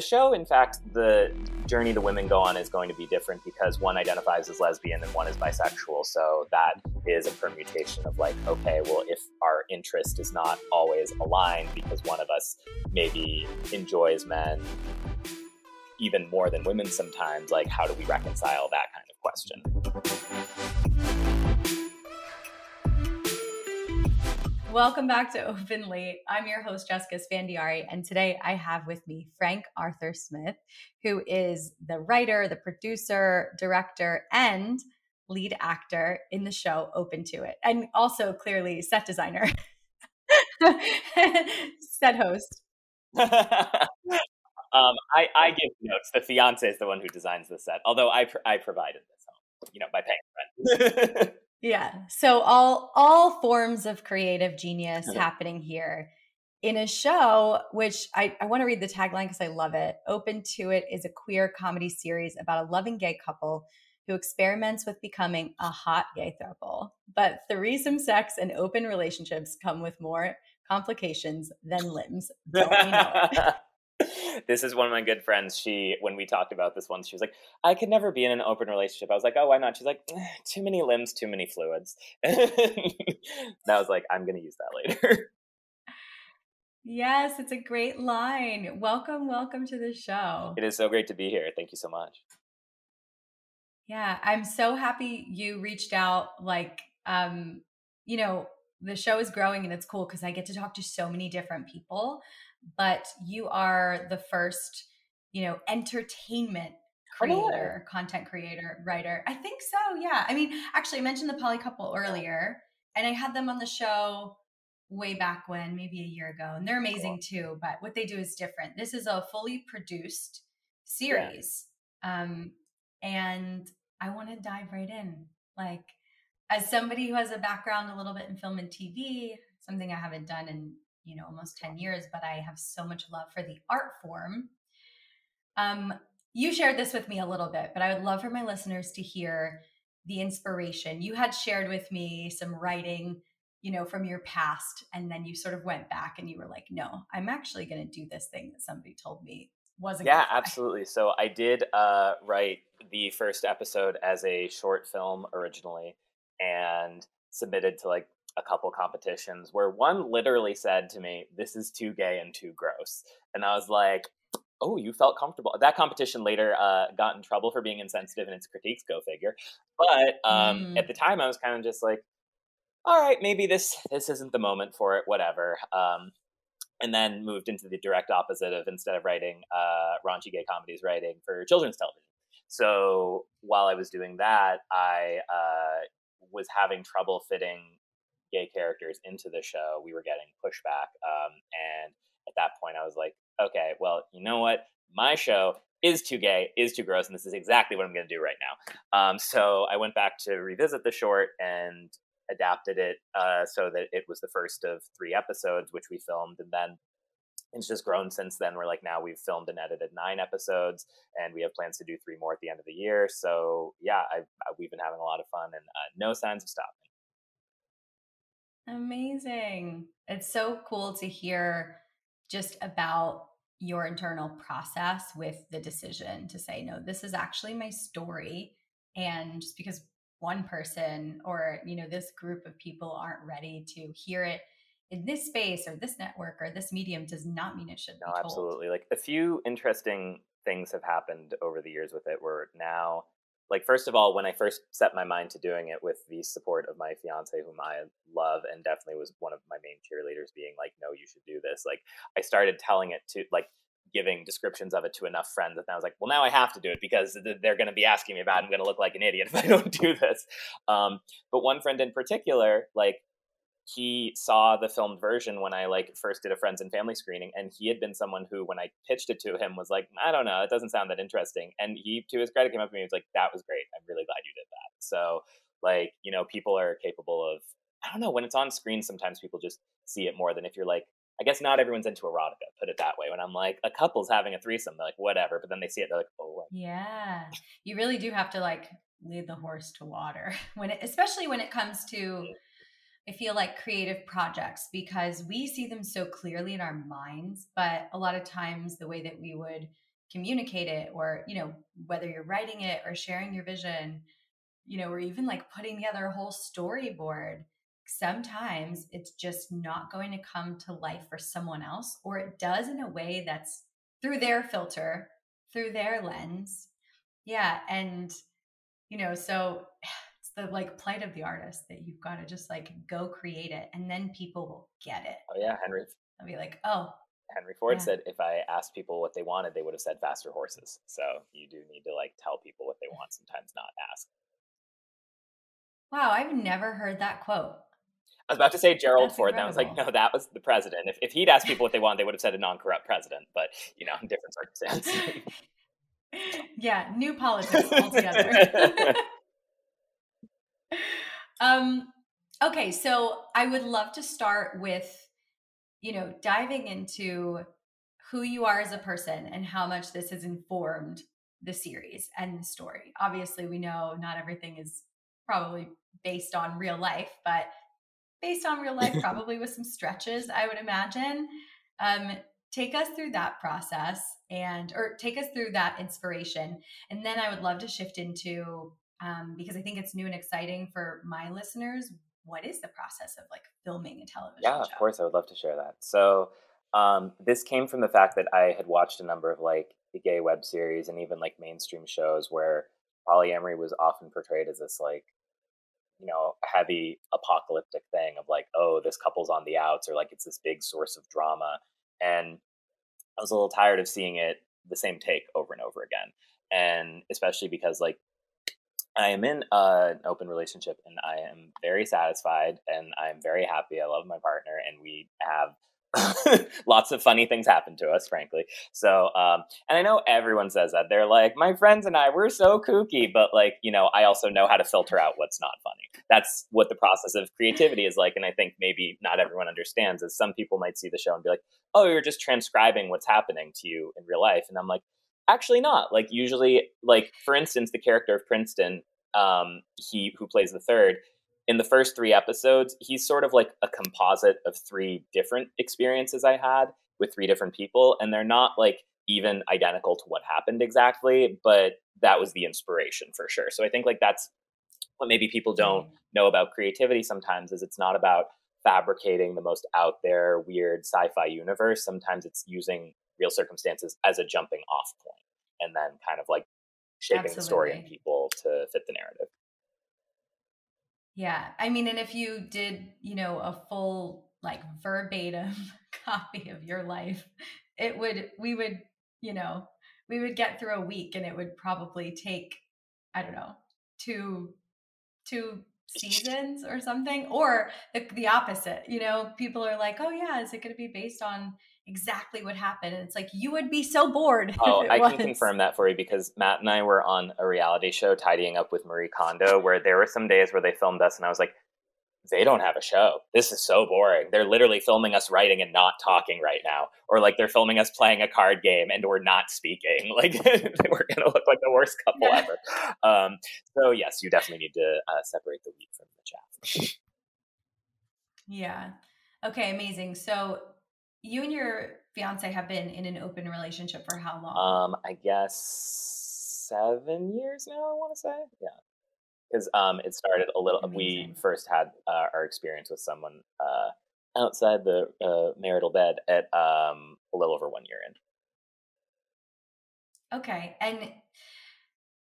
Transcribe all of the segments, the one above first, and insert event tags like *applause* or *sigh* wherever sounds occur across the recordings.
The show, in fact, the journey the women go on is going to be different because one identifies as lesbian and one is bisexual. So that is a permutation of like, okay, well, if our interest is not always aligned because one of us maybe enjoys men even more than women sometimes, like, how do we reconcile that kind of question? Welcome back to Open Late. I'm your host, Jessica Spandiari, and today I have with me Frank Arthur Smith, who is the writer, the producer, director, and lead actor in the show Open to It, and also clearly set designer, *laughs* set host. *laughs* um, I, I give notes. The fiance is the one who designs the set, although I, I provided this, you know, by paying rent. *laughs* Yeah. So all all forms of creative genius yeah. happening here in a show, which I, I want to read the tagline because I love it. Open to It is a queer comedy series about a loving gay couple who experiments with becoming a hot gay throuple. But threesome sex and open relationships come with more complications than limbs. Don't we know? *laughs* *laughs* *laughs* this is one of my good friends. She, when we talked about this once, she was like, I could never be in an open relationship. I was like, oh, why not? She's like, eh, too many limbs, too many fluids. *laughs* and I was like, I'm going to use that later. *laughs* Yes, it's a great line. Welcome, welcome to the show. It is so great to be here. Thank you so much. Yeah, I'm so happy you reached out. Like, um, you know, the show is growing and it's cool because I get to talk to so many different people but you are the first, you know, entertainment creator, content creator, writer. I think so. Yeah. I mean, actually, I mentioned the poly couple earlier, and I had them on the show way back when, maybe a year ago, and they're amazing cool. too. But what they do is different. This is a fully produced series, yeah. um, and I want to dive right in. Like, as somebody who has a background a little bit in film and TV, something I haven't done in you know almost 10 years but i have so much love for the art form. Um, you shared this with me a little bit but i would love for my listeners to hear the inspiration. You had shared with me some writing you know from your past and then you sort of went back and you were like no i'm actually going to do this thing that somebody told me wasn't yeah absolutely. So i did uh, write the first episode as a short film originally and submitted to like a couple competitions where one literally said to me, This is too gay and too gross. And I was like, Oh, you felt comfortable. That competition later uh, got in trouble for being insensitive in its critiques, go figure. But um, mm. at the time, I was kind of just like, all right, maybe this this isn't the moment for it, whatever. Um, and then moved into the direct opposite of instead of writing uh, raunchy gay comedies, writing for children's television. So while I was doing that, I uh, was having trouble fitting gay characters into the show, we were getting pushback. Um, and at that point, I was like, okay, well, you know what? My show is too gay, is too gross, and this is exactly what I'm going to do right now. Um, so I went back to revisit the short and adapted it uh, so that it was the first of three episodes, which we filmed, and then it's just grown since then. We're like now we've filmed and edited nine episodes, and we have plans to do three more at the end of the year. So yeah, I've, we've been having a lot of fun, and uh, no signs of stopping. Amazing. It's so cool to hear just about your internal process with the decision to say, no, this is actually my story. And just because one person or, you know, this group of people aren't ready to hear it in this space or this network or this medium does not mean it should no, absolutely. Like a few interesting things have happened over the years with it where now like first of all when i first set my mind to doing it with the support of my fiance whom i love and definitely was one of my main cheerleaders being like no you should do this like i started telling it to like giving descriptions of it to enough friends that I was like, well, now I have to do it because they're going to be asking me about it. I'm going to look like an idiot if I don't do this. Um, but one friend in particular, like he saw the filmed version when I like first did a friends and family screening, and he had been someone who, when I pitched it to him, was like, I don't know, it doesn't sound that interesting. And he, to his credit, came up to me and was like, That was great. I'm really glad you did that. So like, you know, people are capable of I don't know, when it's on screen sometimes people just see it more than if you're like I guess not everyone's into erotica, put it that way. When I'm like, a couple's having a threesome, they're like, whatever. But then they see it, they're like, oh. Yeah. You really do have to like lead the horse to water *laughs* when it, especially when it comes to, mm. I feel like creative projects because we see them so clearly in our minds. But a lot of times the way that we would communicate it or, you know, whether you're writing it or sharing your vision, you know, or even like putting together a whole storyboard sometimes it's just not going to come to life for someone else, or it does in a way that's through their filter, through their lens. Yeah. And, you know, so the like plight of the artist that you've got to just like go create it and then people will get it. Oh, yeah. Henry. I'll be like, oh, Henry Ford yeah. said if I asked people what they wanted, they would have said faster horses. So you do need to like tell people what they *laughs* want, sometimes not ask. Wow, I've never heard that quote. I was about to say Gerald That's Ford, and I was like, no, that was the president. If, if he'd asked people what they want, they would have said a non-corrupt president. But you know, different *laughs* circumstances. yeah, new politics *laughs* altogether. Um, okay, so I would love to start with, you know, diving into who you are as a person and how much this has informed the series and the story. Obviously, we know not everything is probably based on real life, but based on real life, *laughs* probably with some stretches, I would imagine. Um, take us through that process and, or take us through that inspiration. And then I would love to shift into, um, because I think it's new and exciting for my listeners. What is the process of like filming a television yeah, show? of course. I would love to share that. So, um, this came from the fact that I had watched a number of like gay web series and even like mainstream shows where polyamory was often portrayed as this like you know heavy apocalyptic thing of like oh this couple's on the outs or like it's this big source of drama and i was a little tired of seeing it the same take over and over again and especially because like i am in uh, an open relationship and i am very satisfied and i'm very happy i love my partner and we have *laughs* lots of funny things happen to us, frankly. So, um, and I know everyone says that. They're like, my friends and I, we're so kooky, but like, you know, I also know how to filter out what's not funny. That's what the process of creativity is like. And I think maybe not everyone understands is some people might see the show and be like, oh, you're just transcribing what's happening to you in real life. And I'm like, actually not. Like, usually, like, for instance, the character of Princeton, um, he who plays the third, in the first three episodes, he's sort of like a composite of three different experiences I had with three different people. And they're not like even identical to what happened exactly, but that was the inspiration for sure. So I think like that's what maybe people don't mm. know about creativity sometimes is it's not about fabricating the most out there weird sci-fi universe. Sometimes it's using real circumstances as a jumping off point and then kind of like shaping Absolutely. the story and people to fit the narrative. Yeah. I mean, and if you did, you know, a full like verbatim *laughs* copy of your life, it would, we would, you know, we would get through a week and it would probably take, I don't know, two, two seasons or something or the, the opposite you know people are like oh yeah is it going to be based on exactly what happened. And it's like you would be so bored. *laughs* Oh, I was. can confirm that for you because Matt and I were on a reality show tidying up with Marie Kondo where there were some days where they filmed us and I was like, they don't have a show. This is so boring. They're literally filming us writing and not talking right now. Or like they're filming us playing a card game and we're not speaking. *laughs* Like *laughs* we're going to look like the worst couple yeah. ever. Um, so, yes, you definitely need to uh, separate the wheat from the chaff. yeah. Okay, amazing. So you and your fiance have been in an open relationship for how long? Um, I guess seven years now. I want to say, yeah, because um, it started a little. Amazing. We first had uh, our experience with someone uh, outside the uh, marital bed at um, a little over one year in. Okay, and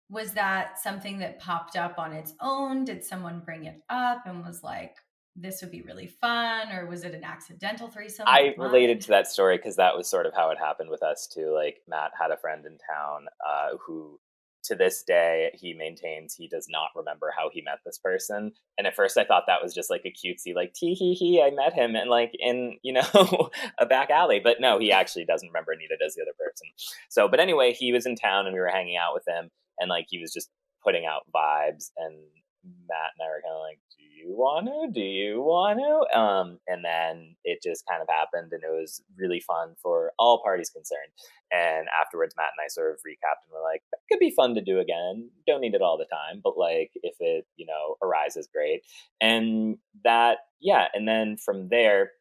was that something that popped up on its own? Did someone bring it up and was like, this would be really fun or was it an accidental threesome i related to that story because that was sort of how it happened with us too like matt had a friend in town uh, who to this day he maintains he does not remember how he met this person and at first i thought that was just like a cutesy like tee hee hee i met him and like in you know *laughs* a back alley but no he actually doesn't remember neither does the other person. So but anyway he was in town and we were hanging out with him and like he was just putting out vibes and Matt and I were kind of like, "Do you want to? Do you want to?" Um, and then it just kind of happened, and it was really fun for all parties concerned. And afterwards, Matt and I sort of recapped and were like, "That could be fun to do again. Don't need it all the time, but like if it you know arises, great." And that, yeah. And then from there,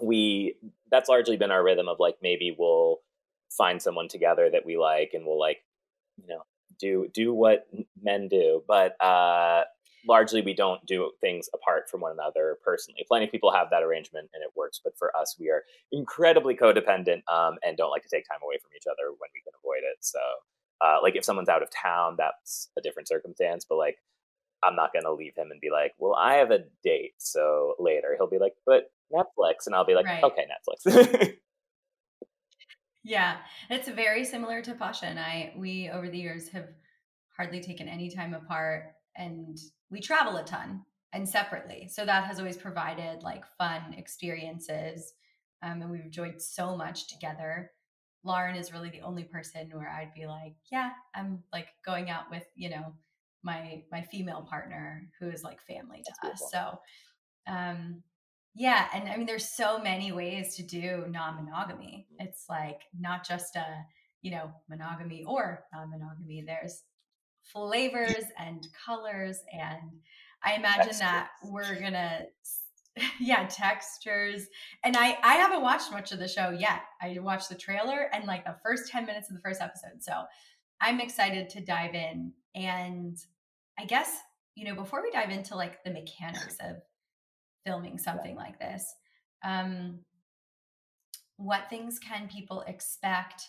we that's largely been our rhythm of like maybe we'll find someone together that we like, and we'll like you know do do what men do, but uh, largely we don't do things apart from one another personally. Plenty of people have that arrangement and it works, but for us, we are incredibly codependent um, and don't like to take time away from each other when we can avoid it. So, uh, like if someone's out of town, that's a different circumstance. But like, I'm not gonna leave him and be like, "Well, I have a date, so later." He'll be like, "But Netflix," and I'll be like, right. "Okay, Netflix." *laughs* Yeah, it's very similar to Pasha and I. We over the years have hardly taken any time apart, and we travel a ton and separately. So that has always provided like fun experiences, um, and we've enjoyed so much together. Lauren is really the only person where I'd be like, yeah, I'm like going out with you know my my female partner who is like family to That's us. So um yeah, and I mean, there's so many ways to do non-monogamy. Mm-hmm. It's like not just a you know monogamy or non-monogamy. There's flavors and colors, and I imagine textures. that we're gonna *laughs* yeah textures and i i haven't watched much of the show yet i watched the trailer and like the first 10 minutes of the first episode so i'm excited to dive in and i guess you know before we dive into like the mechanics of filming something like this. Um, what things can people expect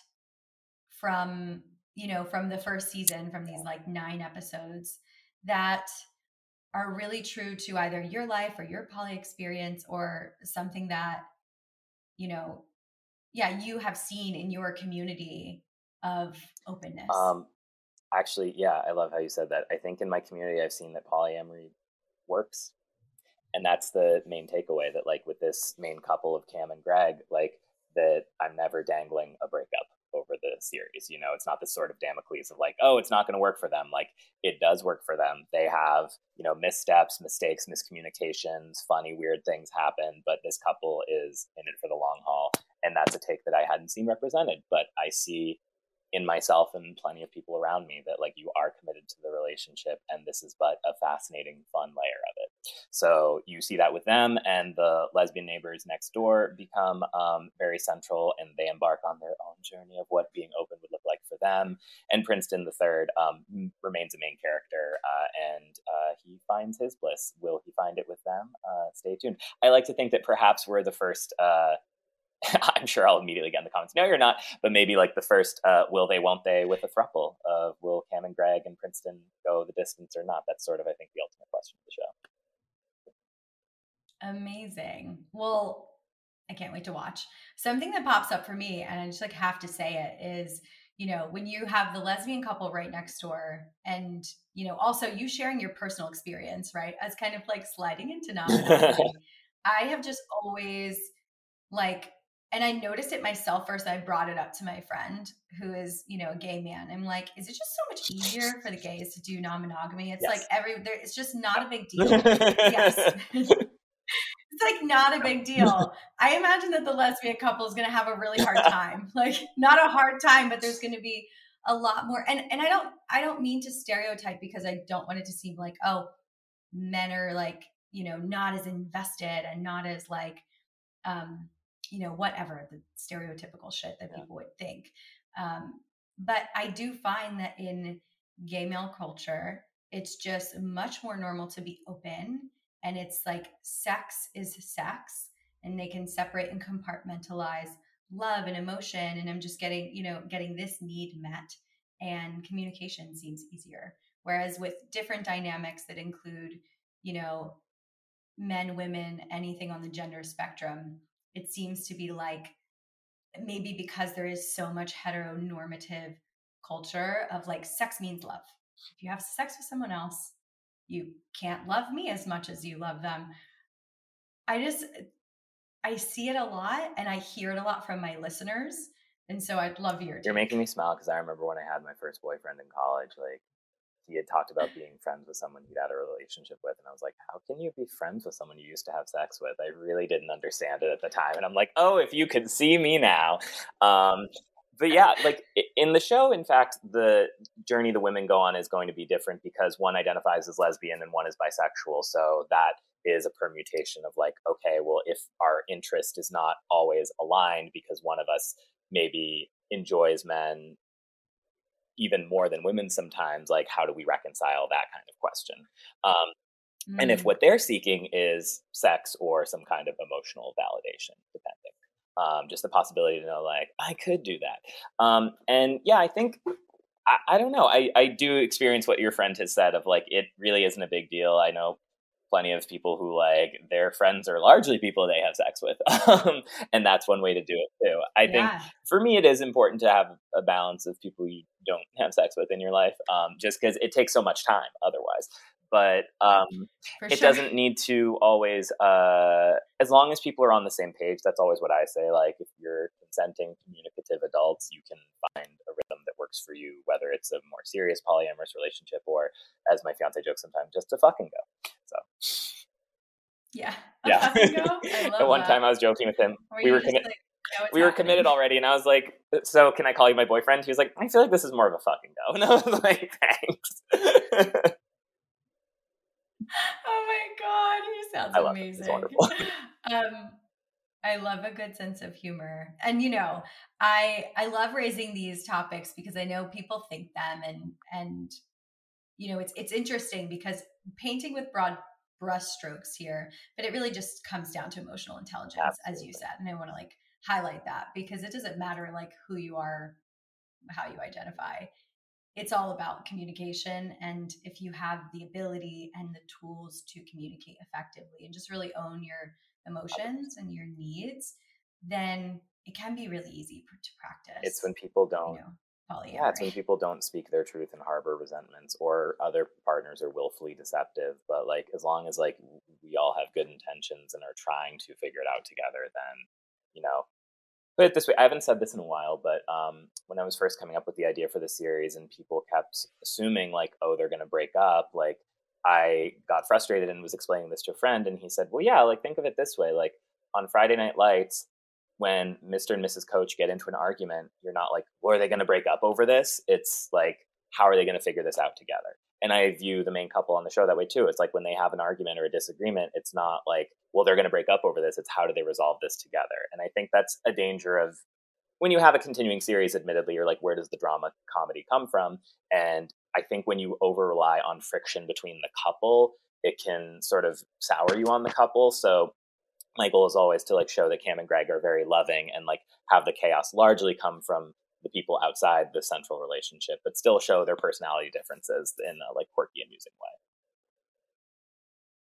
from you know from the first season from these like nine episodes that are really true to either your life or your poly experience or something that you know yeah you have seen in your community of openness. Um actually yeah i love how you said that. I think in my community i've seen that polyamory works and that's the main takeaway that like with this main couple of Cam and Greg, like that I'm never dangling a breakup over the series. You know, it's not this sort of Damocles of like, oh, it's not going to work for them. Like it does work for them. They have, you know, missteps, mistakes, miscommunications, funny, weird things happen, but this couple is in it for the long haul. And that's a take that I hadn't seen represented, but I see in myself and plenty of people around me that like you are committed to the relationship and this is but a fascinating fun layer of it. So you see that with them and the lesbian neighbors next door become um, very central and they embark on their own journey of what being open would look like for them. And princeton the third um, remains a main character uh, and uh, he finds his bliss. Will he find it with them? Uh, stay tuned. I like to think that perhaps we're the first uh, *laughs* I'm sure I'll immediately get in the comments. No, you're not. But maybe like the first uh, will they, won't they with a thruple of will Cam and Greg and Princeton go the distance or not? That's sort of, I think, the ultimate question of the show. Amazing. Well, I can't wait to watch. Something that pops up for me, and I just like have to say it, is you know when you have the lesbian couple right next door, and you know also you sharing your personal experience, right, as kind of like sliding into *laughs* non. I have just always like and I noticed it myself first. I brought it up to my friend who is, you know, a gay man. I'm like, is it just so much easier for the gays to do non-monogamy? It's yes. like every there it's just not a big *laughs* deal. yes. *laughs* it's like not a big deal. I imagine that the lesbian couple is gonna have a really hard *laughs* time. Like not a hard time, but there's gonna be a lot more and and I don't I don't mean to stereotype because I don't want it to seem like, oh, men are like, you know, not as invested and not as like um you know, whatever the stereotypical shit that yeah. people would think. Um, but I do find that in gay male culture, it's just much more normal to be open. And it's like sex is sex, and they can separate and compartmentalize love and emotion. And I'm just getting, you know, getting this need met, and communication seems easier. Whereas with different dynamics that include, you know, men, women, anything on the gender spectrum, it seems to be like maybe because there is so much heteronormative culture of like sex means love. If you have sex with someone else, you can't love me as much as you love them. I just I see it a lot and I hear it a lot from my listeners. And so I'd love your You're making me smile because I remember when I had my first boyfriend in college, like he had talked about being friends with someone he'd had a relationship with, and I was like, "How can you be friends with someone you used to have sex with?" I really didn't understand it at the time, and I'm like, "Oh, if you could see me now." Um, but yeah, like in the show, in fact, the journey the women go on is going to be different because one identifies as lesbian and one is bisexual. So that is a permutation of like, okay, well, if our interest is not always aligned because one of us maybe enjoys men even more than women sometimes, like, how do we reconcile that kind of question? Um, mm. And if mm. what they're seeking is sex or some kind of emotional validation, depending um, just the possibility to know like i could do that um, and yeah i think I, I, don't know I, I do experience what your friend has said of like it really isn't a big deal i know plenty of people who like their friends are largely people they have sex with *laughs* um, and that's one way to do it too i yeah. think for me it is important to have a balance of people you don't have sex with in your life um, just because it takes so much time otherwise but um, it sure. doesn't need to always uh, as long as people are on the same page that's always what i say like if you're consenting communicative adults you can find a works for you whether it's a more serious polyamorous relationship or as my fiance jokes sometimes just to fucking go. So. Yeah. Yeah. *laughs* At one that. time i was joking with him. Or we were committed like, we were committed already and i was like so can i call you my boyfriend? He was like i feel like this is more of a fucking go. *laughs* And i was like thanks. *laughs* Oh my god, he sounds I amazing. um, I love a good sense of humor. And you know, I I love raising these topics because I know people think them and and you know, it's it's interesting because painting with broad brushstrokes here, but it really just comes down to emotional intelligence Absolutely. as you said. And I want to like highlight that because it doesn't matter like who you are, how you identify it's all about communication and if you have the ability and the tools to communicate effectively and just really own your emotions and your needs then it can be really easy to practice it's when people don't you know, yeah it's when people don't speak their truth and harbor resentments or other partners are willfully deceptive but like as long as like we all have good intentions and are trying to figure it out together then you know put it this way i haven't said this in a while but um, when i was first coming up with the idea for the series and people kept assuming like oh they're going to break up like i got frustrated and was explaining this to a friend and he said well yeah like think of it this way like on friday night lights when mr and mrs coach get into an argument you're not like well are they going to break up over this it's like how are they going to figure this out together and I view the main couple on the show that way too. It's like when they have an argument or a disagreement, it's not like, well, they're going to break up over this. It's how do they resolve this together? And I think that's a danger of when you have a continuing series, admittedly, you're like, where does the drama comedy come from? And I think when you over rely on friction between the couple, it can sort of sour you on the couple. So my goal is always to like show that Cam and Greg are very loving and like have the chaos largely come from the people outside the central relationship, but still show their personality differences in a like quirky, amusing way.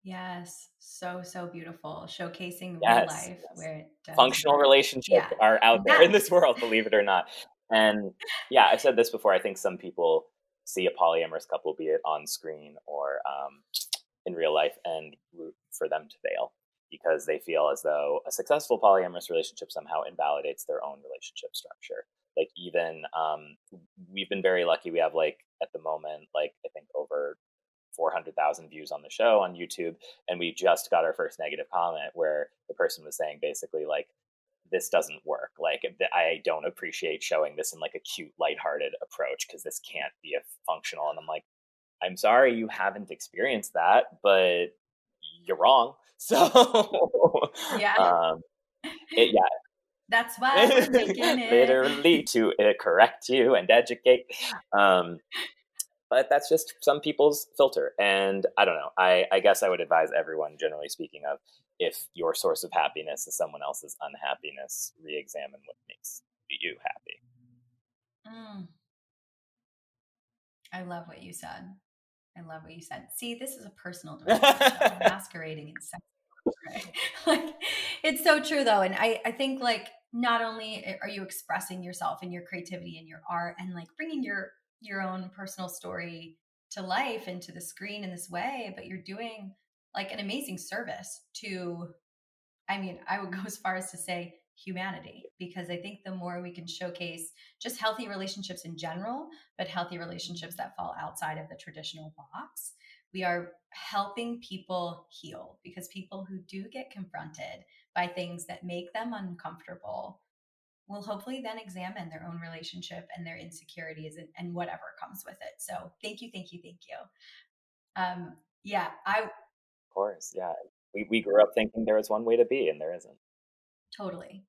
Yes, so so beautiful, showcasing yes, real life yes. where it functional relationships yeah. are out there in this world, believe it or not. And yeah, I've said this before. I think some people see a polyamorous couple, be it on screen or um, in real life, and root for them to fail because they feel as though a successful polyamorous relationship somehow invalidates their own relationship structure. Like even um, we've been very lucky. We have like at the moment like i think over 400,000 views on the show on YouTube and we just got our first negative comment where the person was saying basically like this doesn't work like I don't appreciate showing this in like a cute lighthearted approach because this can't be a functional and I'm like I'm sorry you haven't experienced that but you're wrong *laughs* so yeah um, it, yeah *laughs* that's why we're making *laughs* it. Literally to uh, correct you and educate. Um, but that's just some people's filter. And I don't know. I, I guess I would advise everyone, generally speaking, of if your source of happiness is someone else's unhappiness, re examine what makes you happy. Mm. I love what you said. I love what you said. See, this is a personal *laughs* development masquerading in sex like it's so true though and i i think like not only are you expressing yourself and your creativity and your art and like bringing your your own personal story to life and to the screen in this way but you're doing like an amazing service to i mean i would *laughs* go as far as to say humanity because I think the more we can showcase just healthy relationships in general, but healthy relationships that fall outside of the traditional box, we are helping people heal because people who do get confronted by things that make them uncomfortable will hopefully then examine their own relationship and their insecurities and, and whatever comes with it. So thank you, thank you, thank you. Um, yeah, I. Of course, yeah. We we grew up thinking there was one way to be, and there isn't. Totally.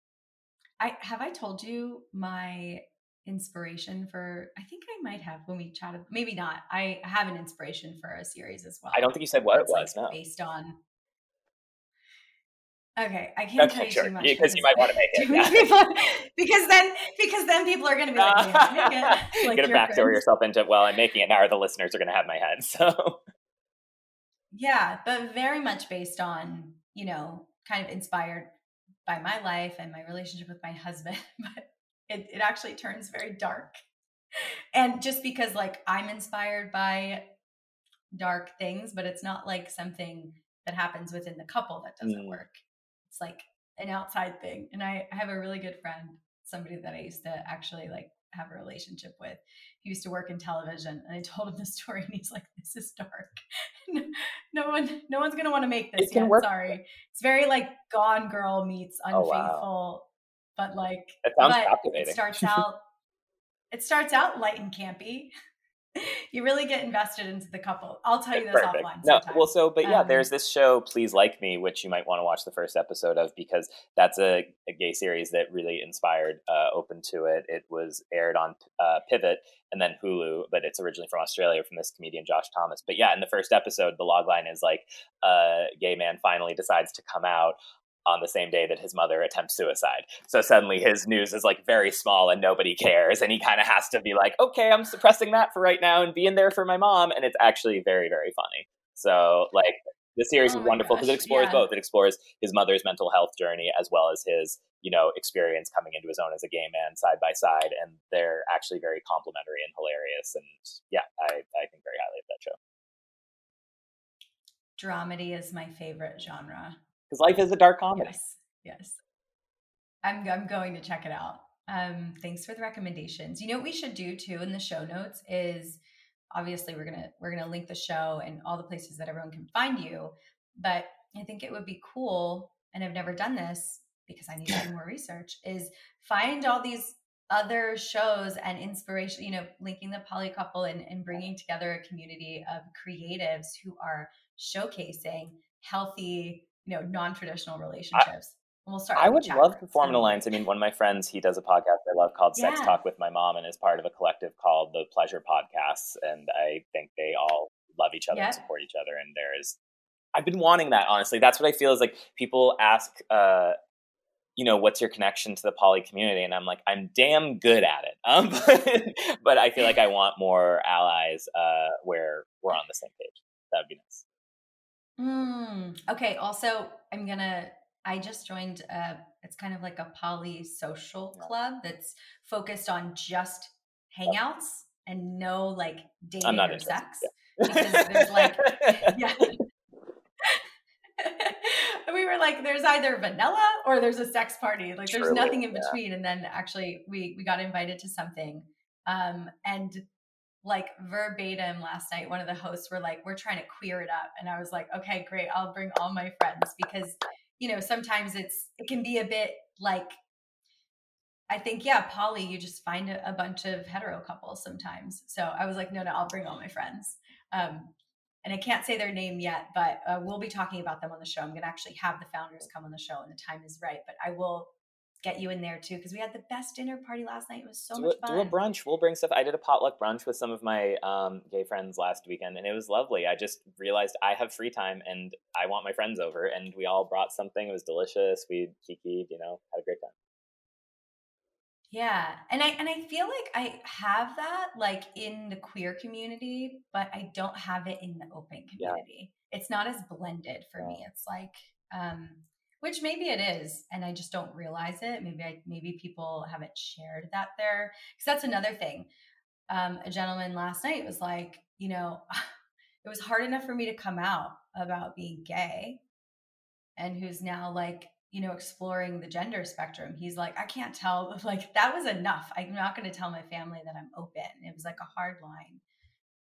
I have I told you my inspiration for I think I might have when we chatted maybe not. I have an inspiration for a series as well. I don't think you said what it was, like no. Based on Okay, I can't okay, tell you sure. too much because you might want to make *laughs* it. Yeah. People, because then because then people are going to be like, yeah, it. *laughs* like, get yourself into well, I'm making it now. Or the listeners are going to have my head. *laughs* So yeah, but very much based on you know, kind of inspired by my life and my relationship with my husband, *laughs* but it, it actually turns very dark. And just because like I'm inspired by dark things, but it's not like something that happens within the couple that doesn't mm. work. It's like an outside thing. And I, I have a really good friend, somebody that I used to actually like have a relationship with. He used to work in television, and I told him the story, and he's like, "This is dark. *laughs* no one, no one's gonna want to make this. Yet. Sorry, it's very like Gone Girl meets Unfaithful, oh, wow. but like, it sounds but captivating. It starts *laughs* out, it starts out light and campy, *laughs* you really get invested into the couple. I'll tell you this Perfect. offline. Sometime. No, well, so but yeah, um, there's this show, Please Like Me, which you might want to watch the first episode of because that's a, a gay series that really inspired uh, Open to it. It was aired on uh, Pivot and then Hulu, but it's originally from Australia from this comedian Josh Thomas. But yeah, in the first episode, the logline is like a gay man finally decides to come out on the same day that his mother attempts suicide. So suddenly his news is like very small and nobody cares. And he kind of has to be like, okay, I'm suppressing that for right now and being there for my mom. And it's actually very, very funny. So, like, the series oh is wonderful because it explores yeah. both. It explores his mother's mental health journey as well as his, you know, experience coming into his own as a gay man side by side. And they're actually very complimentary and hilarious. And yeah, I, I think very highly of that show. Dramedy is my favorite genre because life is a dark comedy. Yes, yes. I'm I'm going to check it out. Um, thanks for the recommendations. You know what we should do too in the show notes is obviously we're gonna we're gonna link the show and all the places that everyone can find you. But I think it would be cool, and I've never done this because I need to do more research. Is find all these other shows and inspiration. You know, linking the poly couple and, and bringing together a community of creatives who are showcasing healthy you know non-traditional relationships. I, we'll start. I would love to form an alliance. I mean, one of my friends, he does a podcast I love called yeah. Sex Talk with My Mom, and is part of a collective called the Pleasure Podcasts. And I think they all love each other yep. and support each other. And there is, I've been wanting that honestly. That's what I feel is like people ask. uh you know, what's your connection to the poly community? And I'm like, I'm damn good at it. *laughs* Um, but, but I feel like I want more allies uh, where we're on the same page. That would be nice. Mm, okay. Also, I'm gonna. I just joined. A, it's kind of like a poly social club that's focused on just hangouts and no like dating or sex. Yeah. Because there's like, *laughs* *laughs* yeah. *laughs* we were like, there's either vanilla or there's a sex party. Like, there's nothing in between. Yeah. And then actually, we we got invited to something, um, and like verbatim last night one of the hosts were like we're trying to queer it up. And i was like okay great. I'll bring all my friends because you know sometimes it's it can be a bit like i think yeah poly you just find a, a bunch of hetero couples sometimes. So i was like no no i'll bring all my friends. Um, and i can't say their name yet but uh, we'll be talking about them on the show. I'm going to actually have the founders come on the show and the time is right but i will get you in there too because we had the best dinner party last night. It was so do much a, fun. Do a brunch. We'll bring stuff. I did a potluck brunch with some of my um, gay friends last weekend, and it was lovely. I just realized I have free time and I want my friends over, and we all brought something. It was delicious. We kikied, you know, had a great time. Yeah. And I and I feel like I have that like in the queer community, but I don't have it in the open community. Yeah. It's not as blended for yeah. me. It's like um which maybe it is and i just don't realize it maybe i maybe people haven't shared that there because that's another thing um, a gentleman last night was like you know *laughs* it was hard enough for me to come out about being gay and who's now like you know, exploring the gender spectrum. He's like, I can't tell. *laughs* Like, that was enough. I'm not going to tell my family that I'm open. It was like a hard line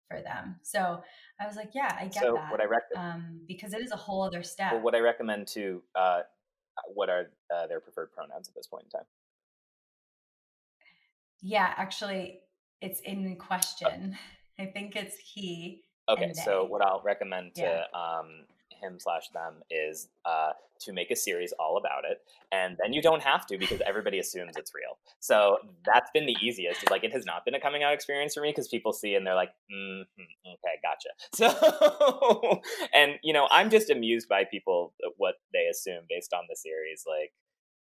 for them. So I was like, yeah, I get so that. What I recommend, um, because it is a whole other step. Well, what I recommend to, uh, what are uh, their preferred pronouns at this point in time? Yeah, actually, it's in question. *laughs* I think it's he. Okay, so what I'll recommend to yeah. um, him slash them is uh, to make a series all about it, and then you don't have to because everybody assumes it's real. So that's been the easiest. like it has not been a coming out experience for me because people see and they're like, mm-hmm, okay, gotcha. *laughs* So, and you know, I'm just amused by people uh, what they assume based on the series. Like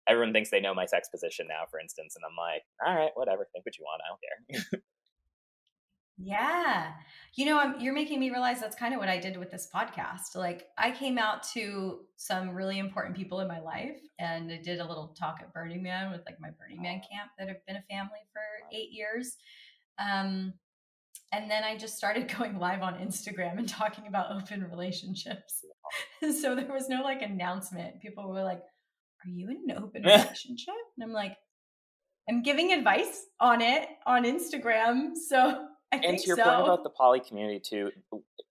everyone thinks they know my sex position now, for instance, and I'm like, all right, whatever, think what you want, I don't care. *laughs* Yeah. You know, I'm, you're making me realize that's kind of what I did with this podcast. Like, I came out to some really important people in my life and I did a little talk at Burning Man with like my Burning Man camp that have been a family for eight years. Um, and then I just started *laughs* going live on Instagram and talking about open relationships. *laughs* so there was no like announcement. People were like, Are you in an open *laughs* relationship? And I'm like, I'm giving advice on it on Instagram. So and to your so. point about the poly community too,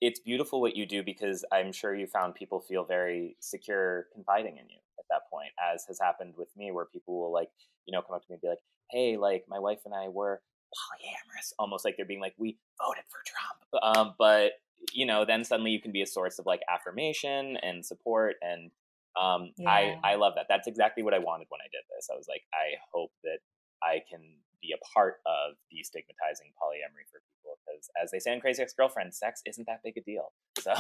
it's beautiful what you do because I'm sure you found people feel very secure confiding in you at that point, as has happened with me, where people will like, you know, come up to me and be like, "Hey, like my wife and I were polyamorous," almost like they're being like, "We voted for Trump," um, but you know, then suddenly you can be a source of like affirmation and support and um, yeah. I I love that. That's exactly what I wanted when I did this. I was like, I hope that I can be a part of destigmatizing polyamory for people because, as they say in Crazy Ex Girlfriend, sex isn't that big a deal. So,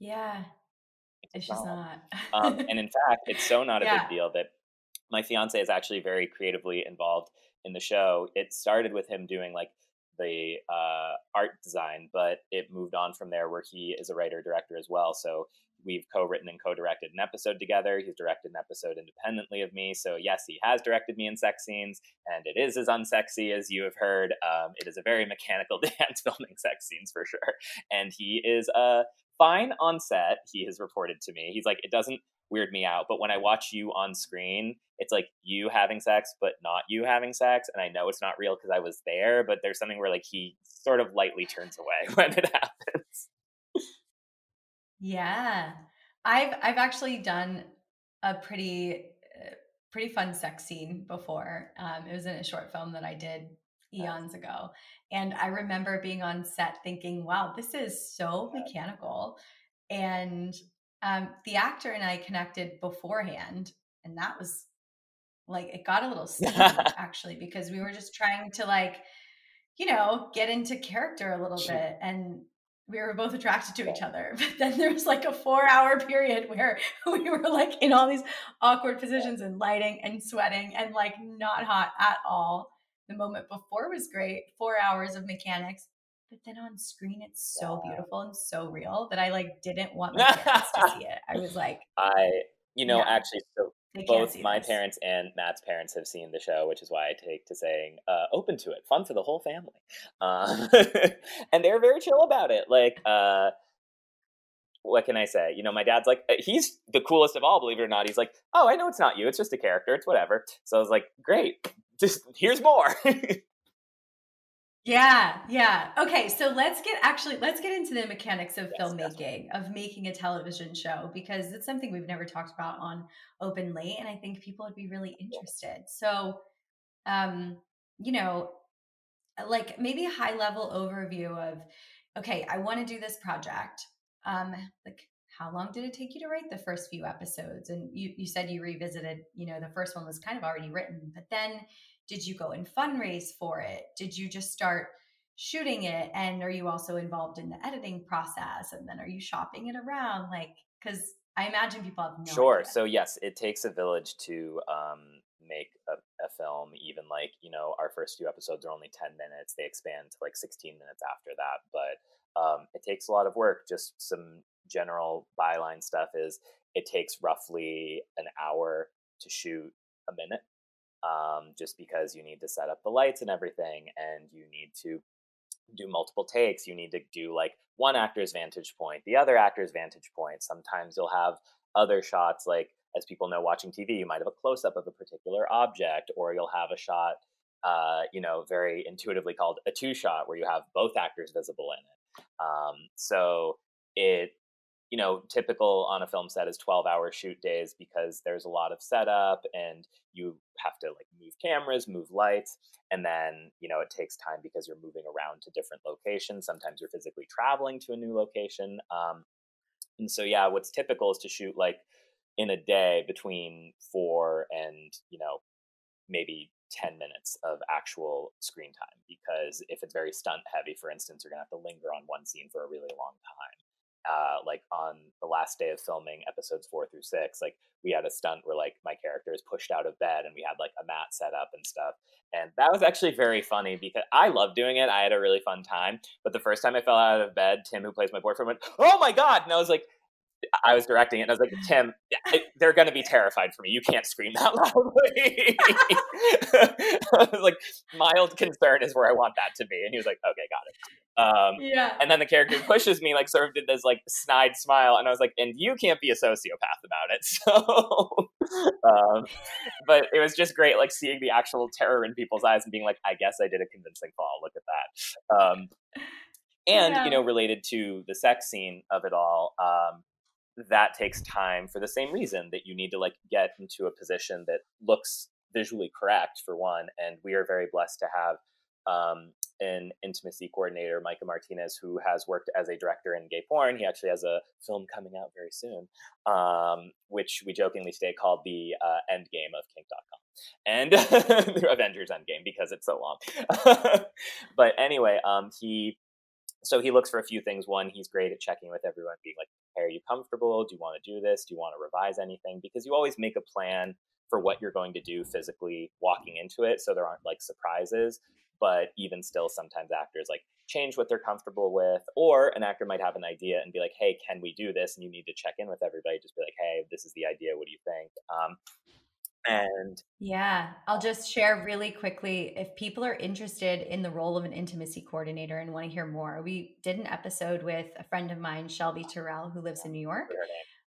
yeah, *laughs* it's, just not. um, and in *laughs* fact, it's so not a yeah. big deal that my fiance is actually very creatively involved in the show. It started with him doing like the uh, art design, but it moved on from there where he is a writer director as well. So we've co-written and co-directed an episode together. He's directed an episode independently of me. So yes, he has directed me in sex scenes, and it is as unsexy as you have heard. Um, it is a very *laughs* mechanical *laughs* dance filming sex scenes for sure, and he is uh, fine on set. He has reported to me. He's like, it doesn't weird me out, but when I watch you on screen, it's like you having sex, but not you having sex, and I know it's not real because I was there. But there's something where like he sort of lightly turns away *laughs* when it happens. Yeah. I've I've actually done a pretty uh, pretty fun sex scene before. Um, it was in a short film that I did eons ago. And I remember being on set thinking, wow, this is so mechanical. And um, the actor and I connected beforehand. And that was like, it got a little steamy *laughs* actually, because we were just trying to like, you know, get into character a little bit. And we were both attracted to each other. *laughs* But then there was like a four hour period where *laughs* we were like in all these awkward positions and lighting and sweating and like not hot at all. The moment before was great, four hours of mechanics. But then on screen, it's so beautiful and so real that I like didn't want my parents to *laughs* see it. I was like, I, you know, yeah. actually, so both my this. parents and Matt's parents have seen the show, which is why I take to saying uh, open to it, fun for the whole family, uh, *laughs* and they're very chill about it. Like, uh, what can I say? You know, my dad's like, he's the coolest of all, believe it or not. He's like, oh, I know it's not you, it's just a character, it's whatever. So I was like, great, just here's more. *laughs* Yeah, yeah. Okay, so let's get actually let's get into the mechanics of yes, filmmaking, of making a television show because it's something we've never talked about on Open Late and I think people would be really interested. So um, you know, like maybe a high level overview of okay, I want to do this project. Um like how long did it take you to write the first few episodes? And you you said you revisited, you know, the first one was kind of already written, but then did you go and fundraise for it? Did you just start shooting it? And are you also involved in the editing process? And then are you shopping it around? Like, because I imagine people have no Sure. Idea. So, yes, it takes a village to um, make a, a, film. Even like, you know, our first few episodes are only 10 minutes, they expand to like 16 minutes after that. But um, it takes a lot of work. Just some general byline stuff is it takes roughly an hour to shoot a minute um, just because you need to set up the lights and everything, and you need to do multiple takes. You need to do like one actor's vantage point, the other actor's vantage point. Sometimes you'll have other shots like as people know watching TV, you might have a close up of a particular object, or you'll have a shot, uh, you know, very intuitively called a two shot, where you have both actors visible in it. Um, so it you know, typical on a film set is 12 hour shoot days because there's a lot of setup and you have to like move cameras, move lights. And then, you know, it takes time because you're moving around to different locations. Sometimes you're physically traveling to a new location. Um, and so, yeah, what's typical is to shoot like in a day between four and, you know, maybe 10 minutes of actual screen time because if it's very stunt heavy for instance you're going to have to linger on one scene for a really long time uh, like on the last day of filming episodes four through six, like we had a stunt where like my character is pushed out of bed and we had like a mat set up and stuff. And that was actually very funny because I love doing it. I had a really fun time. But the first time I fell out of bed, Tim, who plays my boyfriend, went, Oh my God. And I was like, I was directing it and I was like, Tim, they're going to be terrified for me. You can't scream that *laughs* loudly. *laughs* like, mild concern is where I want that to be. And he was like, okay, got it. Um, yeah. And then the character pushes me, like, sort of did this, like, snide smile. And I was like, and you can't be a sociopath about it. *laughs* So, um, but it was just great, like, seeing the actual terror in people's eyes and being like, I guess I did a convincing fall. Look at that. Um, and, yeah. you know, related to the sex scene of it all, um, that takes time for the same reason that you need to like get into a position that looks visually correct for one and we are very blessed to have um, an intimacy coordinator micah martinez who has worked as a director in gay porn he actually has a film coming out very soon um, which we jokingly say called the uh, end game of kink.com and *laughs* avengers endgame because it's so long *laughs* but anyway um, he so he looks for a few things. One, he's great at checking with everyone, being like, hey, are you comfortable? Do you want to do this? Do you want to revise anything? Because you always make a plan for what you're going to do physically walking into it. So there aren't like surprises. But even still, sometimes actors like change what they're comfortable with, or an actor might have an idea and be like, hey, can we do this? And you need to check in with everybody. Just be like, hey, this is the idea. What do you think? Um, and yeah, I'll just share really quickly if people are interested in the role of an intimacy coordinator and want to hear more. We did an episode with a friend of mine, Shelby Terrell, who lives in New York.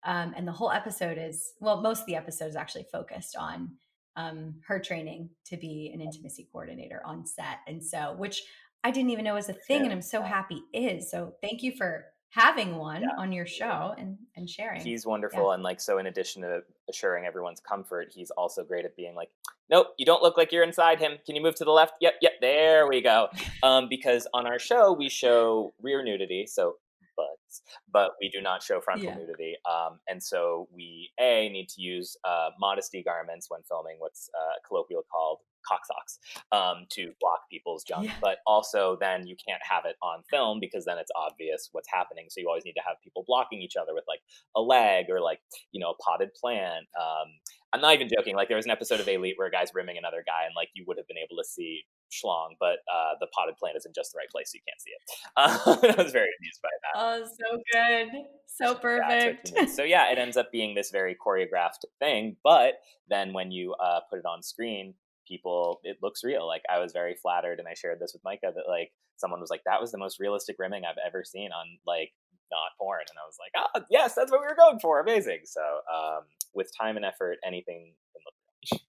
Um, and the whole episode is, well, most of the episode is actually focused on um, her training to be an intimacy coordinator on set. And so, which I didn't even know was a thing, and I'm so happy is. So, thank you for having one yeah. on your show and and sharing. He's wonderful yeah. and like so in addition to assuring everyone's comfort, he's also great at being like, "Nope, you don't look like you're inside him. Can you move to the left?" Yep, yep, there we go. *laughs* Um because on our show we show rear nudity, so butts, but we do not show frontal yeah. nudity. Um, and so we a need to use uh, modesty garments when filming what's uh, colloquial called cock socks um, to block people's junk. Yeah. But also, then you can't have it on film because then it's obvious what's happening. So you always need to have people blocking each other with like a leg or like you know a potted plant. Um, I'm not even joking. Like there was an episode of Elite where a guy's rimming another guy, and like you would have been able to see schlong, but uh, the potted plant is in just the right place, so you can't see it. Uh, *laughs* I was very amused by that. Oh, so good, so perfect. Yeah, so yeah, it ends up being this very choreographed thing, but then when you uh, put it on screen, people it looks real. Like i was very flattered and i shared this with micah that like someone was like that was the most realistic rimming i've ever seen on like not porn. And i was like ah yes that's what we were going for. Amazing. So um, with time and effort anything can look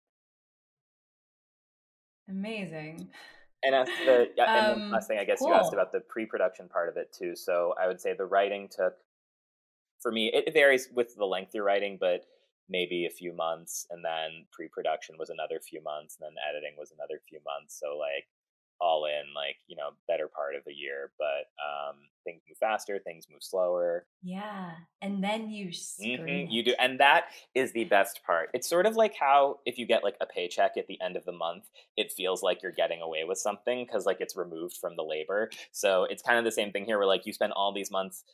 amazing. And as the yeah, and um, last thing i guess cool. you asked about the pre-production part of it too. So i would say the writing took for me it varies with the length you're writing but maybe a few months and then pre-production was another few months and then editing was another few months so like all in like you know better part of a year but um things move faster things move slower. Yeah and then you mm-hmm, you do and that is the best part. It's sort of like how if you get like a paycheck at the end of the month it feels like you're getting away with something because like it's removed from the labor so it's kind of the same thing here where like you spend all these months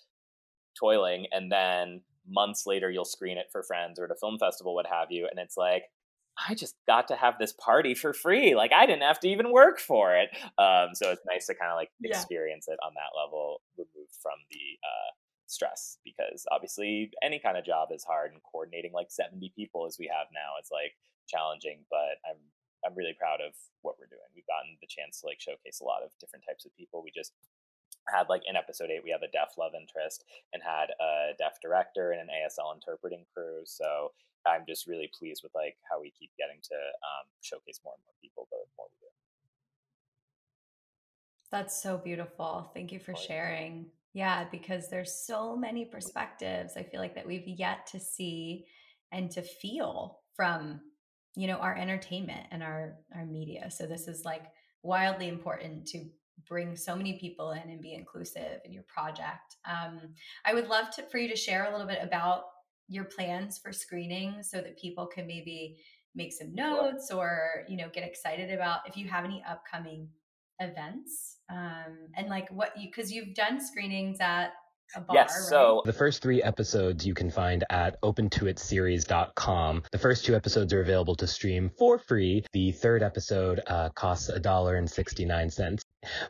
toiling and then months later you'll screen it for friends or at a film festival, what have you, and it's like, I just got to have this party for free. Like I didn't have to even work for it. Um, so it's nice to kind of like experience yeah. it on that level, removed from the uh, stress, because obviously any kind of job is hard, and coordinating like seventy people as we have now is like challenging. But I'm I'm really proud of what we're doing. We've gotten the chance to like showcase a lot of different types of people. We just had like in episode eight we have a deaf love interest and had a deaf director and an asl interpreting crew so I'm just really pleased with like how we keep getting to um, showcase more and more people the more we do. That's so beautiful. Thank you for oh, sharing. Yeah, because there's so many perspectives I feel like that we've yet to see and to feel from you know our entertainment and our our media. So this is like wildly important to bring so many people in and be inclusive in your project. Um, I would love to, for you to share a little bit about your plans for screening so that people can maybe make some notes or you know get excited about if you have any upcoming events um, and like what you because you've done screenings at Bar, yes. Right? So the first three episodes you can find at opentoitseries.com. The first two episodes are available to stream for free. The third episode uh, costs a dollar and sixty nine cents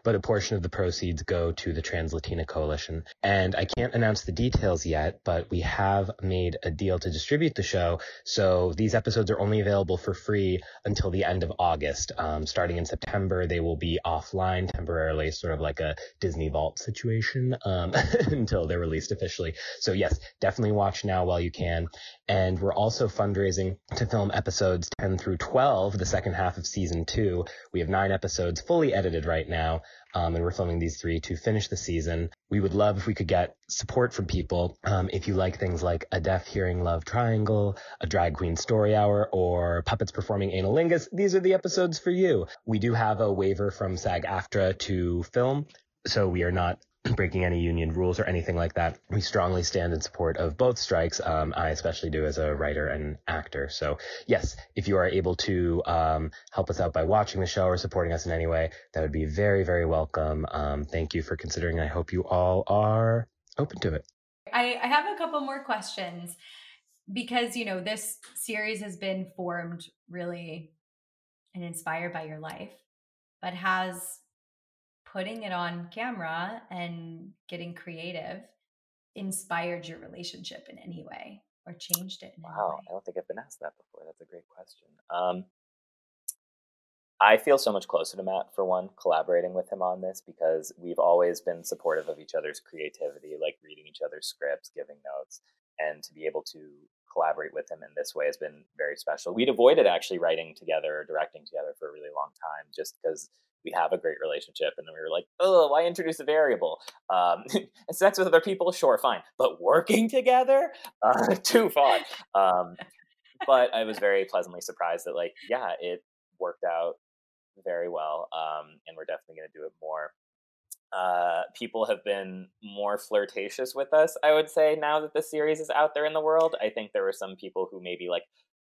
but a portion of the proceeds go to the Trans Latina Coalition. And I can't announce the details yet, but we have made a deal to distribute the show. So these episodes are only available for free until the end of August. Um, starting in September, they will be offline temporarily, sort of like a Disney Vault situation um, *laughs* until they're released officially. So yes, definitely watch now while you can. And we're also fundraising to film episodes 10 through 12, the second half of season two. We have nine episodes fully edited right now now. Um, and we're filming these three to finish the season. We would love if we could get support from people. Um, if you like things like a deaf hearing love triangle, a drag queen story hour, or puppets performing anilingus, these are the episodes for you. We do have a waiver from SAG AFTRA to film, so we are not *clears throat* breaking any union rules or anything like that. We strongly stand in support of both strikes. Um, I especially do as a writer and actor. So yes, if you are able to um, help us out by watching the show or supporting us in any way, that would be very, very welcome. Um, thank you for considering. I hope you all are open to it. I, I have a couple more questions because you know this series has been formed really and inspired by your life, but has putting it on camera and getting creative inspired your relationship in any way or changed it wow i don't think i've been asked that before that's a great question. Um, i feel so much closer to matt for one collaborating with him on this because we've always been supportive of each other's creativity like reading each other's scripts giving notes and to be able to collaborate with him in this way has been very special. We'd avoided actually writing together or directing together for a really long time just because we have a great relationship and then we were like oh why introduce a variable? Um, *laughs* sex with other people sure fine but working together? Uh, *laughs* too far. Um, but i was very pleasantly surprised that like yeah it worked out very well um, and we're definitely going to do it more. Uh, people have been more flirtatious with us i would say now that the series is out there in the world. I think there were some people who maybe like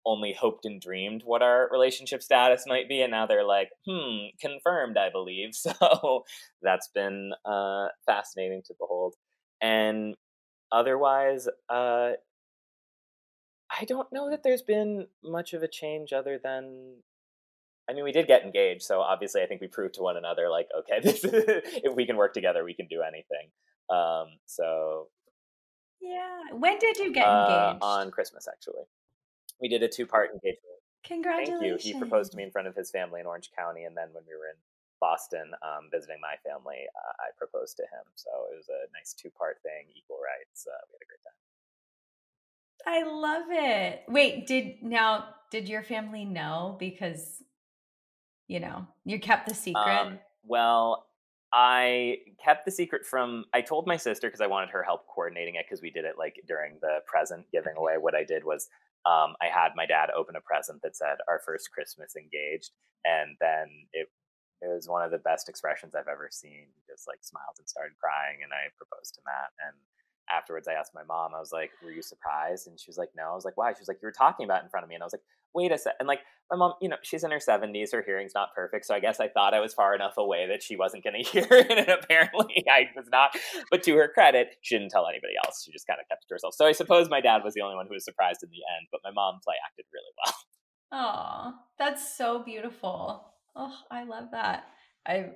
only hoped and dreamed what our relationship status might be and now they're like hmm confirmed i believe. *laughs* So that's been uh, fascinating to behold. And otherwise uh, i don't know that there's been much of a change other than i mean we did get engaged so obviously i think we proved to one another like okay *laughs* this if we can work together we can do anything. Um, so yeah. When did you get uh, engaged? on christmas actually we did a two part engagement. Congratulations. Thank you. He proposed to me in front of his family in Orange County, and then when we were in Boston um, visiting my family, uh, I proposed to him. So it was a nice two part thing, equal rights. Uh, we had a great time. I love it. Wait, did now did your family know because you know you kept the secret? Um, well, I kept the secret from. I told my sister because I wanted her help coordinating it because we did it like during the present giving away. What I did was um, I had my dad open a present that said "Our first Christmas engaged," and then it it was one of the best expressions I've ever seen. He just like smiled and started crying, and I proposed to Matt. And afterwards, I asked my mom, I was like, "Were you surprised?" And she was like, "No." I was like, "Why?" She was like, "You were talking about in front of me," and I was like, "Wait a sec." And like my mom, you know, she's in her seventies, her hearing's not perfect, so I guess I thought I was far enough away that she wasn't going *laughs* to hear it, and apparently I was not. But to her credit, she didn't tell anybody else. She just kind of kept it to herself. So I suppose my dad was the only one who was surprised in the end, but my mom play acted really well. Oh, that's so beautiful. Oh, I love that. I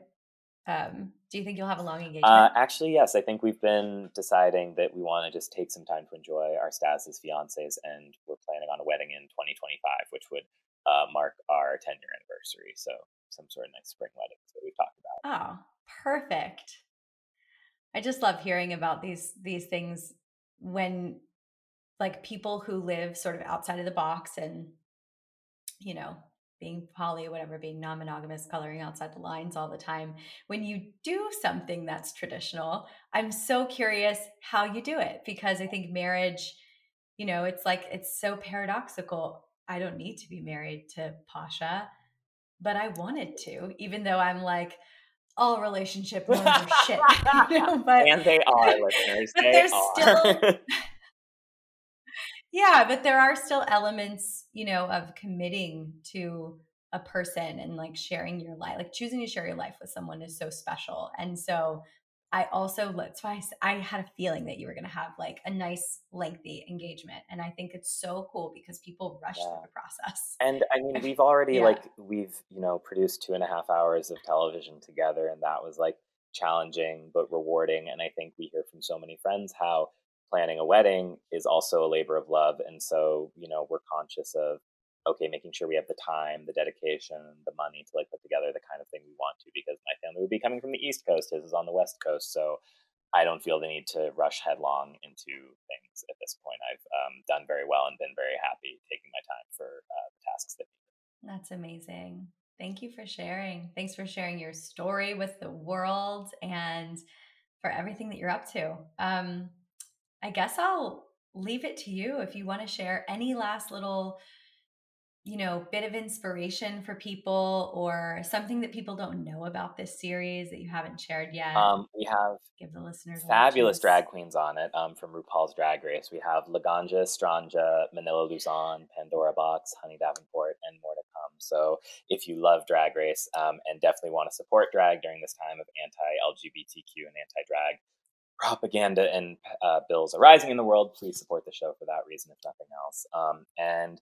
um, do you think you'll have a long engagement? Uh, actually, yes. I think we've been deciding that we want to just take some time to enjoy our status as fiancés, and we're planning on a wedding in 2025, which would uh, mark our 10 year anniversary. So, some sort of nice spring wedding that we've talked about. Oh, perfect. I just love hearing about these these things when like people who live sort of outside of the box and you know being poly or whatever being non-monogamous coloring outside the lines all the time when you do something that's traditional i'm so curious how you do it because i think marriage you know it's like it's so paradoxical i don't need to be married to pasha but i wanted to even though i'm like all relationship *laughs* norms are shit *laughs* you know? but and they are listeners but they are. still *laughs* yeah but there are still elements you know of committing to a person and like sharing your life like choosing to share your life with someone is so special and so i also that's why I, I had a feeling that you were going to have like a nice lengthy engagement and i think it's so cool because people rush yeah. through the process and i mean *laughs* we've already yeah. like we've you know produced two and a half hours of television together and that was like challenging but rewarding and i think we hear from so many friends how planning a wedding is also a labor of love. And so, you know, we're conscious of, okay, making sure we have the time, the dedication, the money to like put together the kind of thing we want to, because my family would be coming from the East Coast, his is on the West Coast. So I don't feel the need to rush headlong into things at this point. I've um, done very well and been very happy taking my time for uh, the tasks that. That's amazing. Thank you for sharing. Thanks for sharing your story with the world and for everything that you're up to. Um, I guess I'll leave it to you if you want to share any last little you know bit of inspiration for people or something that people don't know about this series that you haven't shared yet. Um, we have give the listeners fabulous drag queens on it um, from rupaul's drag race. We have laganja estranja manila luzon pandora boxx honey davenport and more to come. So if you love drag race um, and definitely want to support drag during this time of anti-lgbtq and anti-drag propaganda and uh, bills arising in the world, please support the show for that reason, if nothing else. Um, and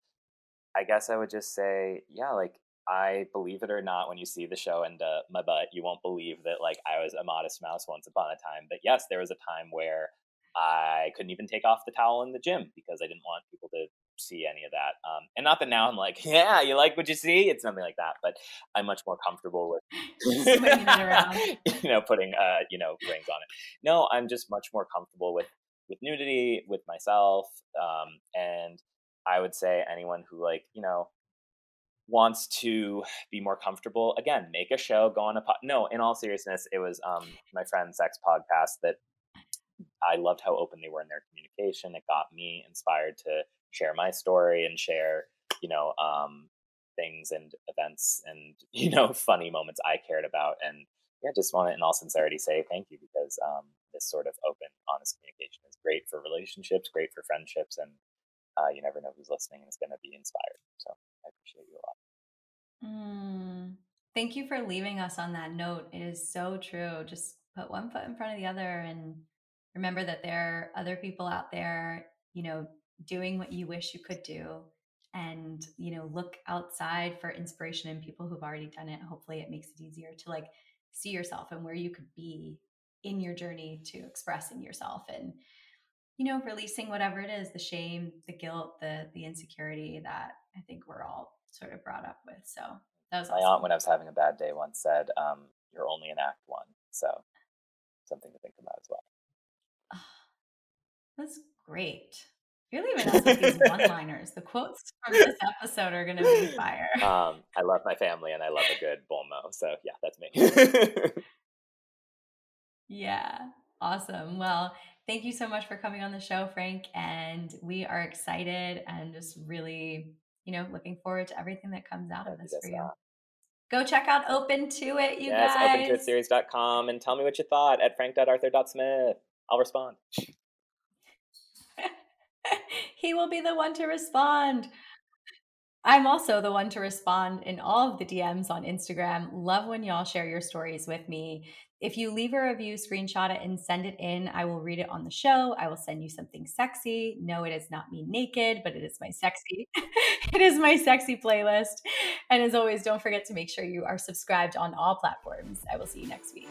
I guess I would just say, yeah, like I believe it or not, when you see the show and uh, my butt, you won't believe that like I was a modest mouse once upon a time. But yes, there was a time where I couldn't even take off the towel in the gym because I didn't want people to see any of that. Um, and not that now I'm like, *laughs* yeah, you like what you see. It's nothing like that, but I'm much more comfortable with, *laughs* *laughs* you know, putting, uh, you know, rings on it. No, I'm just much more comfortable with, with nudity, with myself. Um, and I would say anyone who like, you know, wants to be more comfortable, again, make a show, go on a, pod. no, in all seriousness, it was, um, my friend Sex podcast that I loved how open they were in their communication. It got me inspired to share my story and share, you know, um, things and events and *laughs* you know funny moments I cared about. And yeah, just want to, in all sincerity, say thank you because um, this sort of open, honest communication is great for relationships, great for friendships, and uh, you never know who's listening and is going to be inspired. So I appreciate you a lot. Mm, thank you for leaving us on that note. It is so true. Just put one foot in front of the other and remember that there are other people out there, you know, doing what you wish you could do and you know look outside for inspiration in people who've already done it. Hopefully it makes it easier to like see yourself and where you could be in your journey to expressing yourself and you know releasing whatever it is the shame the guilt the the insecurity that i think we're all sort of brought up with. So that was my awesome. aunt when i was having a bad day once said um, you're only in act one. So something to think about as well *sighs* that's great you're leaving us with these *laughs* one-liners. The quotes from this episode are going to be fire. Um, I love my family and I love a good bon mot. So yeah, that's me. *laughs* yeah, awesome. Well, thank you so much for coming on the show, Frank. And we are excited and just really, you know, looking forward to everything that comes out of this for you. Go check out Open to It, you yes, guys. Yes, opentoitseries.com and tell me what you thought at frank.arthur.smith. I'll respond. *laughs* he will be the one to respond. I'm also the one to respond in all of the DMs on Instagram. Love when y'all share your stories with me. If you leave a review, screenshot it and send it in, I will read it on the show. I will send you something sexy. No, it is not me naked, but it is my sexy. *laughs* it is my sexy playlist. And as always, don't forget to make sure you are subscribed on all platforms. I will see you next week.